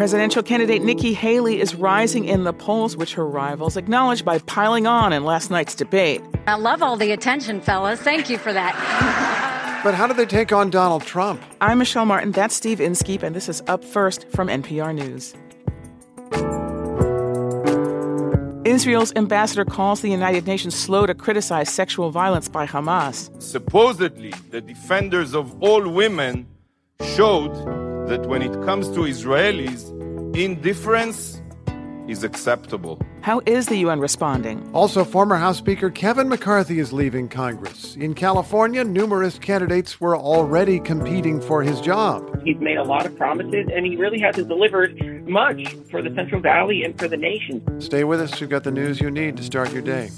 Presidential candidate Nikki Haley is rising in the polls, which her rivals acknowledged by piling on in last night's debate. I love all the attention, fellas. Thank you for that. but how do they take on Donald Trump? I'm Michelle Martin. That's Steve Inskeep, and this is Up First from NPR News. Israel's ambassador calls the United Nations slow to criticize sexual violence by Hamas. Supposedly, the defenders of all women showed that when it comes to Israelis, indifference is acceptable. How is the UN responding? Also, former House Speaker Kevin McCarthy is leaving Congress. In California, numerous candidates were already competing for his job. He's made a lot of promises, and he really hasn't delivered much for the Central Valley and for the nation. Stay with us. We've got the news you need to start your day.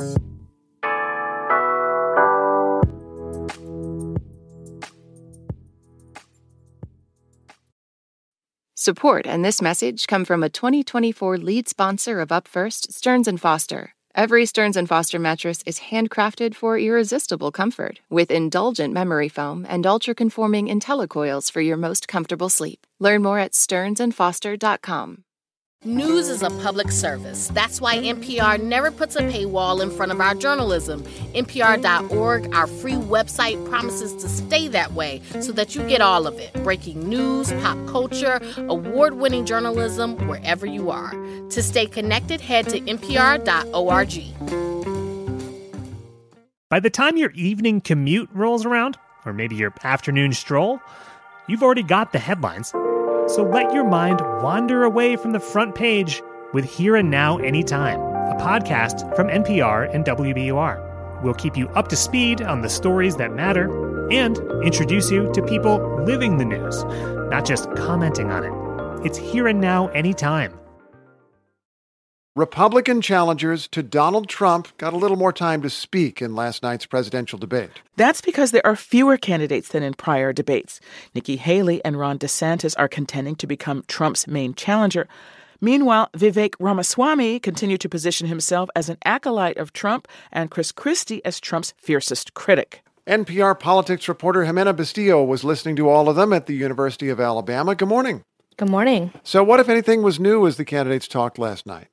Support and this message come from a 2024 lead sponsor of Up First, Stearns & Foster. Every Stearns & Foster mattress is handcrafted for irresistible comfort with indulgent memory foam and ultra-conforming IntelliCoils for your most comfortable sleep. Learn more at stearnsandfoster.com. News is a public service. That's why NPR never puts a paywall in front of our journalism. NPR.org, our free website, promises to stay that way so that you get all of it breaking news, pop culture, award winning journalism, wherever you are. To stay connected, head to NPR.org. By the time your evening commute rolls around, or maybe your afternoon stroll, you've already got the headlines. So let your mind wander away from the front page with Here and Now Anytime, a podcast from NPR and WBUR. We'll keep you up to speed on the stories that matter and introduce you to people living the news, not just commenting on it. It's Here and Now Anytime. Republican challengers to Donald Trump got a little more time to speak in last night's presidential debate. That's because there are fewer candidates than in prior debates. Nikki Haley and Ron DeSantis are contending to become Trump's main challenger. Meanwhile, Vivek Ramaswamy continued to position himself as an acolyte of Trump and Chris Christie as Trump's fiercest critic. NPR politics reporter Ximena Bustillo was listening to all of them at the University of Alabama. Good morning. Good morning. So, what, if anything, was new as the candidates talked last night?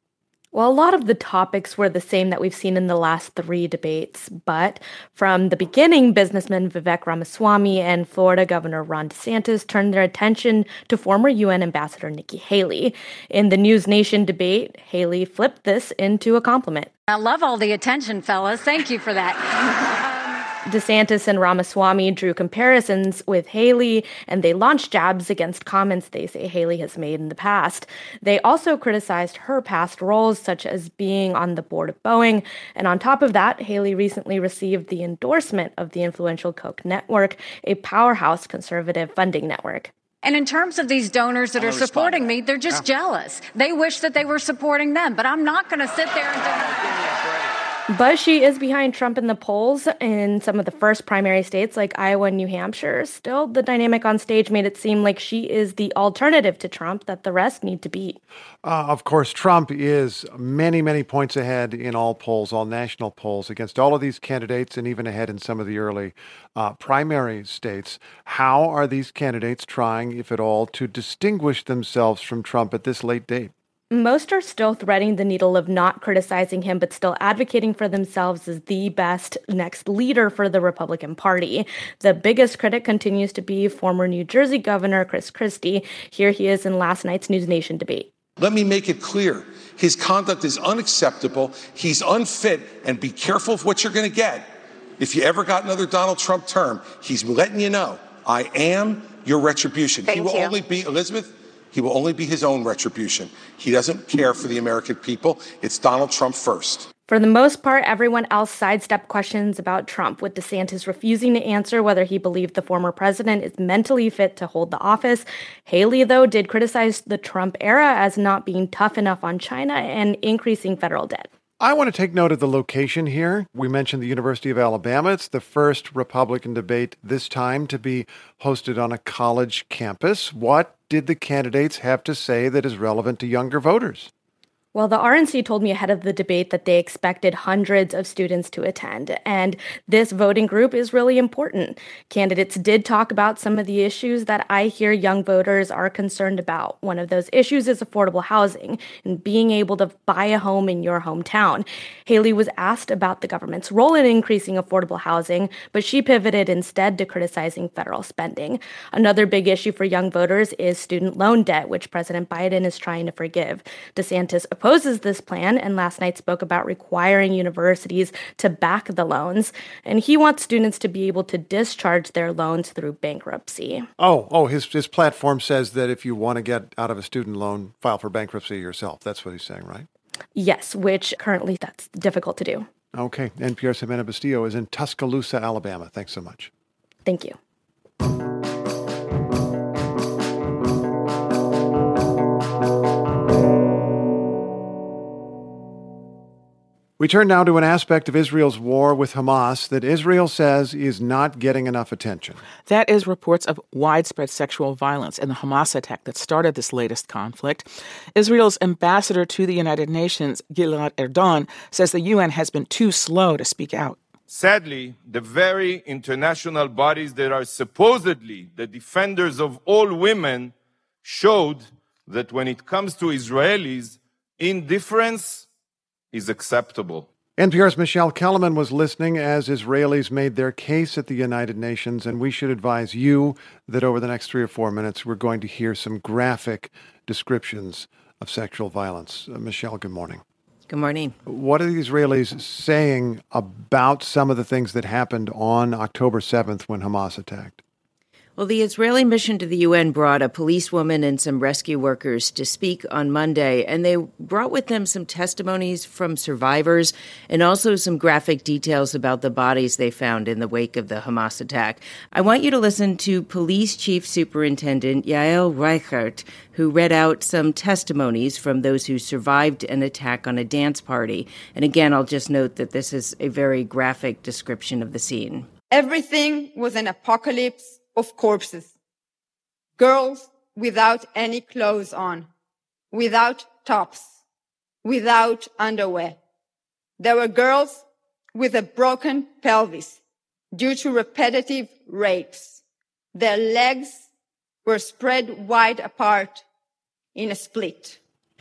Well, a lot of the topics were the same that we've seen in the last three debates, but from the beginning, businessman Vivek Ramaswamy and Florida Governor Ron DeSantis turned their attention to former UN Ambassador Nikki Haley. In the News Nation debate, Haley flipped this into a compliment. I love all the attention, fellas. Thank you for that. DeSantis and Ramaswamy drew comparisons with Haley, and they launched jabs against comments they say Haley has made in the past. They also criticized her past roles, such as being on the board of Boeing. And on top of that, Haley recently received the endorsement of the influential Koch Network, a powerhouse conservative funding network. And in terms of these donors that are supporting me, they're just yeah. jealous. They wish that they were supporting them, but I'm not going to sit there and. But she is behind Trump in the polls in some of the first primary states like Iowa and New Hampshire. Still, the dynamic on stage made it seem like she is the alternative to Trump that the rest need to beat. Uh, of course, Trump is many, many points ahead in all polls, all national polls, against all of these candidates and even ahead in some of the early uh, primary states. How are these candidates trying, if at all, to distinguish themselves from Trump at this late date? Most are still threading the needle of not criticizing him, but still advocating for themselves as the best next leader for the Republican Party. The biggest critic continues to be former New Jersey Governor Chris Christie. Here he is in last night's News Nation debate. Let me make it clear his conduct is unacceptable. He's unfit, and be careful of what you're going to get. If you ever got another Donald Trump term, he's letting you know I am your retribution. Thank he will you. only be, Elizabeth, he will only be his own retribution. He doesn't care for the American people. It's Donald Trump first. For the most part, everyone else sidestepped questions about Trump, with DeSantis refusing to answer whether he believed the former president is mentally fit to hold the office. Haley, though, did criticize the Trump era as not being tough enough on China and increasing federal debt. I want to take note of the location here. We mentioned the University of Alabama. It's the first Republican debate this time to be hosted on a college campus. What did the candidates have to say that is relevant to younger voters? Well, the RNC told me ahead of the debate that they expected hundreds of students to attend, and this voting group is really important. Candidates did talk about some of the issues that I hear young voters are concerned about. One of those issues is affordable housing and being able to buy a home in your hometown. Haley was asked about the government's role in increasing affordable housing, but she pivoted instead to criticizing federal spending. Another big issue for young voters is student loan debt, which President Biden is trying to forgive. DeSantis opposes this plan and last night spoke about requiring universities to back the loans. And he wants students to be able to discharge their loans through bankruptcy. Oh, oh, his, his platform says that if you want to get out of a student loan, file for bankruptcy yourself. That's what he's saying, right? Yes, which currently that's difficult to do. Okay. NPR Ximena Bustillo is in Tuscaloosa, Alabama. Thanks so much. Thank you. We turn now to an aspect of Israel's war with Hamas that Israel says is not getting enough attention. That is reports of widespread sexual violence in the Hamas attack that started this latest conflict. Israel's ambassador to the United Nations, Gilad Erdan, says the UN has been too slow to speak out. Sadly, the very international bodies that are supposedly the defenders of all women showed that when it comes to Israelis, indifference is acceptable. NPR's Michele Kelemen was listening as Israelis made their case at the United Nations, and we should advise you that over the next three or four minutes, we're going to hear some graphic descriptions of sexual violence. Uh, Michele, good morning. Good morning. What are the Israelis saying about some of the things that happened on October 7th when Hamas attacked? Well, the Israeli mission to the UN brought a policewoman and some rescue workers to speak on Monday, and they brought with them some testimonies from survivors and also some graphic details about the bodies they found in the wake of the Hamas attack. I want you to listen to Police Chief Superintendent Yael Reichert, who read out some testimonies from those who survived an attack on a dance party. And again, I'll just note that this is a very graphic description of the scene. Everything was an apocalypse of corpses. Girls without any clothes on, without tops, without underwear. There were girls with a broken pelvis due to repetitive rapes. Their legs were spread wide apart in a split.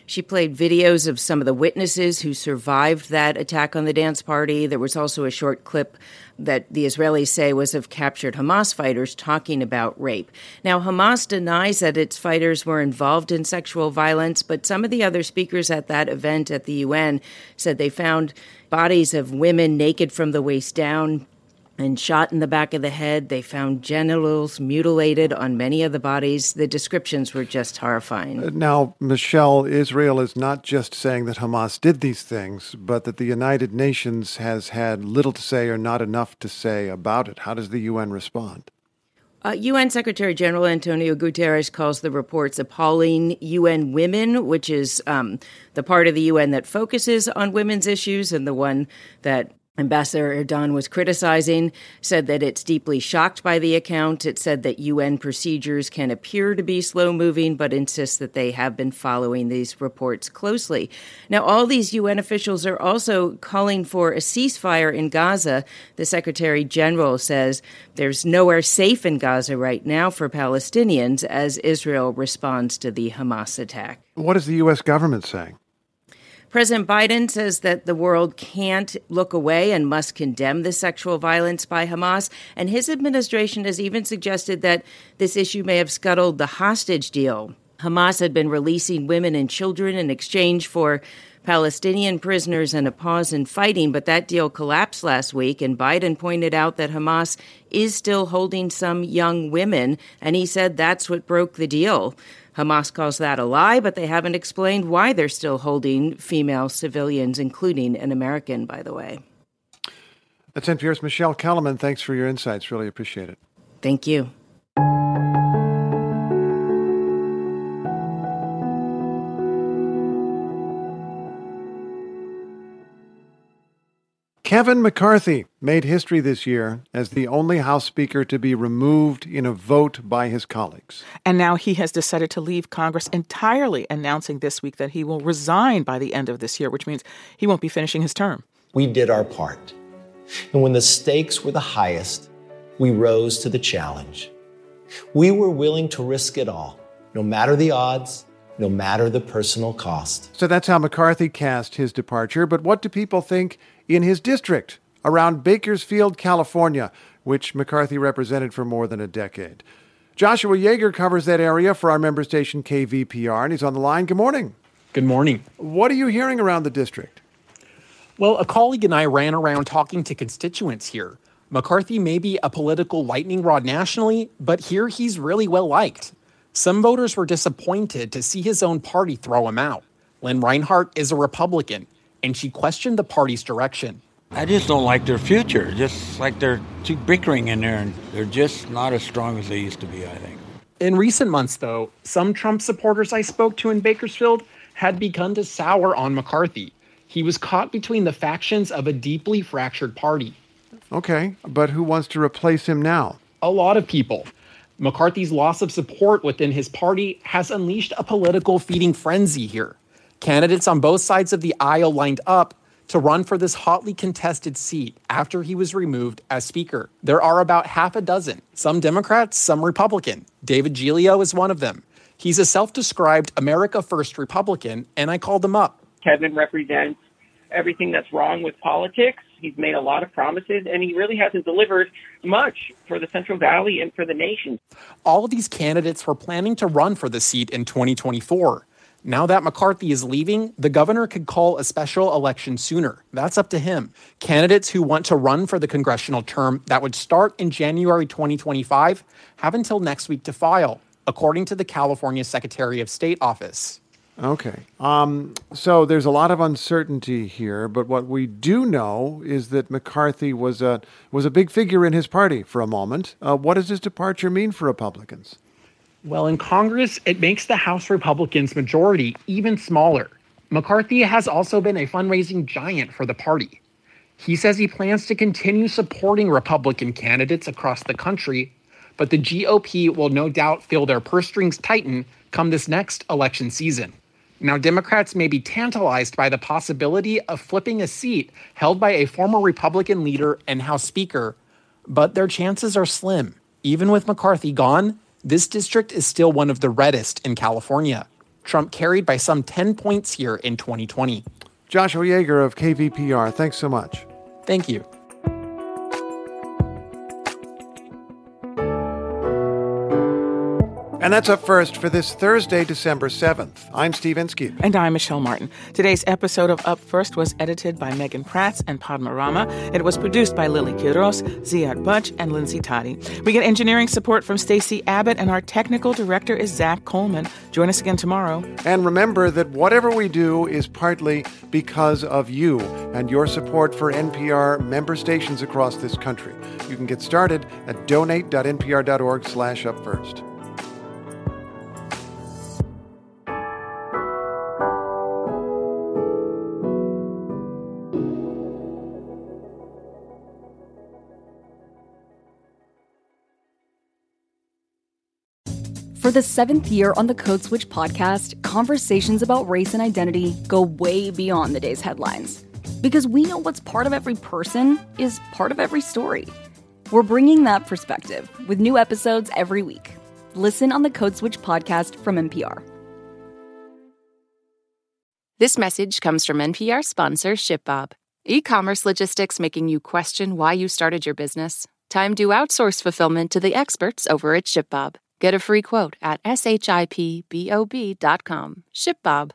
She played videos of some of the witnesses who survived that attack on the dance party. There was also a short clip that the Israelis say was of captured Hamas fighters talking about rape. Now, Hamas denies that its fighters were involved in sexual violence, but some of the other speakers at that event at the UN said they found bodies of women naked from the waist down, and shot in the back of the head. They found genitals mutilated on many of the bodies. The descriptions were just horrifying. Uh, now, Michele, Israel is not just saying that Hamas did these things, but that the United Nations has had little to say or not enough to say about it. How does the UN respond? Uh, UN Secretary General Antonio Guterres calls the reports appalling. UN Women, which is um, the part of the UN that focuses on women's issues and the one that Ambassador Erdan was criticizing, said that it's deeply shocked by the account. It said that UN procedures can appear to be slow moving, but insists that they have been following these reports closely. Now, all these UN officials are also calling for a ceasefire in Gaza. The Secretary General says there's nowhere safe in Gaza right now for Palestinians as Israel responds to the Hamas attack. What is the U.S. government saying? President Biden says that the world can't look away and must condemn the sexual violence by Hamas. And his administration has even suggested that this issue may have scuttled the hostage deal. Hamas had been releasing women and children in exchange for Palestinian prisoners and a pause in fighting, but that deal collapsed last week. And Biden pointed out that Hamas is still holding some young women, and he said that's what broke the deal. Hamas calls that a lie, but they haven't explained why they're still holding female civilians, including an American, by the way. That's NPR's Michele Kelemen. Thanks for your insights. Really appreciate it. Thank you. Kevin McCarthy made history this year as the only House Speaker to be removed in a vote by his colleagues. And now he has decided to leave Congress entirely, announcing this week that he will resign by the end of this year, which means he won't be finishing his term. We did our part. And when the stakes were the highest, we rose to the challenge. We were willing to risk it all, no matter the odds, no matter the personal cost. So that's how McCarthy cast his departure. But what do people think in his district around Bakersfield, California, which McCarthy represented for more than a decade? Joshua Yeager covers that area for our member station KVPR, and he's on the line. Good morning. Good morning. What are you hearing around the district? Well, a colleague and I ran around talking to constituents here. McCarthy may be a political lightning rod nationally, but here he's really well liked. Some voters were disappointed to see his own party throw him out. Lynn Reinhart is a Republican, and she questioned the party's direction. I just don't like their future. Just like they're too bickering in there, and they're just not as strong as they used to be, I think. In recent months, though, some Trump supporters I spoke to in Bakersfield had begun to sour on McCarthy. He was caught between the factions of a deeply fractured party. Okay, but who wants to replace him now? A lot of people. McCarthy's loss of support within his party has unleashed a political feeding frenzy here. Candidates on both sides of the aisle lined up to run for this hotly contested seat after he was removed as Speaker. There are about half a dozen, some Democrats, some Republican. David Giglio is one of them. He's a self described America First Republican, and I called him up. Kevin represents everything that's wrong with politics. He's made a lot of promises, and he really hasn't delivered much for the Central Valley and for the nation. All of these candidates were planning to run for the seat in 2024. Now that McCarthy is leaving, the governor could call a special election sooner. That's up to him. Candidates who want to run for the congressional term that would start in January 2025 have until next week to file, according to the California Secretary of State office. Okay. Um, so there's a lot of uncertainty here, but what we do know is that McCarthy was a was a big figure in his party for a moment. Uh, what does his departure mean for Republicans? Well, in Congress, it makes the House Republicans' majority even smaller. McCarthy has also been a fundraising giant for the party. He says he plans to continue supporting Republican candidates across the country, but the GOP will no doubt feel their purse strings tighten come this next election season. Now, Democrats may be tantalized by the possibility of flipping a seat held by a former Republican leader and House Speaker, but their chances are slim. Even with McCarthy gone, this district is still one of the reddest in California. Trump carried by some 10 points here in 2020. Joshua Yeager of KVPR, thanks so much. Thank you. And that's up first for this Thursday, December 7th. I'm Steve Inskeep. And I'm Michelle Martin. Today's episode of Up First was edited by Megan Pratz and Padma Rama. It was produced by Lilly Quiroz, Ziad Buchh, and Lindsay Totty. We get engineering support from Stacey Abbott, and our technical director is Zac Coleman. Join us again tomorrow. And remember that whatever we do is partly because of you and your support for NPR member stations across this country. You can get started at donate.npr.org slash upfirst. For the seventh year on the Code Switch podcast, conversations about race and identity go way beyond the day's headlines. Because we know what's part of every person is part of every story. We're bringing that perspective with new episodes every week. Listen on the Code Switch podcast from NPR. This message comes from NPR sponsor ShipBob. E commerce logistics making you question why you started your business? Time to outsource fulfillment to the experts over at ShipBob. Get a free quote at shipbob.com. ShipBob.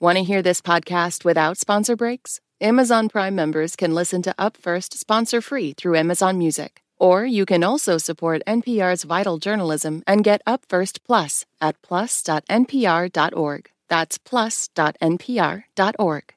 Want to hear this podcast without sponsor breaks? Amazon Prime members can listen to Up First sponsor free through Amazon Music. Or you can also support NPR's vital journalism and get Up First Plus at plus.npr.org. That's plus.npr.org.